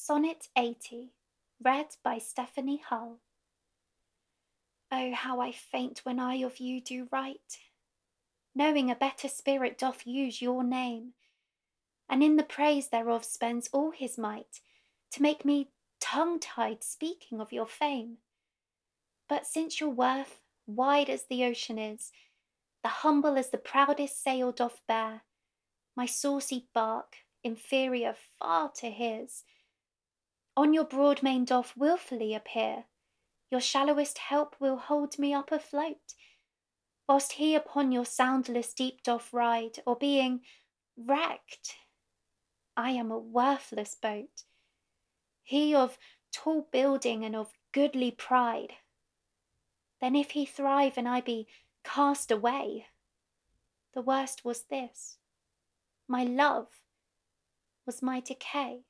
Sonnet 80, read by Stephanie Hull. Oh, how I faint when I of you do write, knowing a better spirit doth use your name, and in the praise thereof spends all his might, to make me tongue-tied speaking of your fame. But since your worth wide as the ocean is, the humble as the proudest sail doth bear, my saucy bark inferior far to his, on your broad main doth wilfully appear, your shallowest help will hold me up afloat, whilst he upon your soundless deep doth ride, or being wrecked, I am a worthless boat. He of tall building and of goodly pride. Then if he thrive and I be cast away, the worst was this, my love was my decay.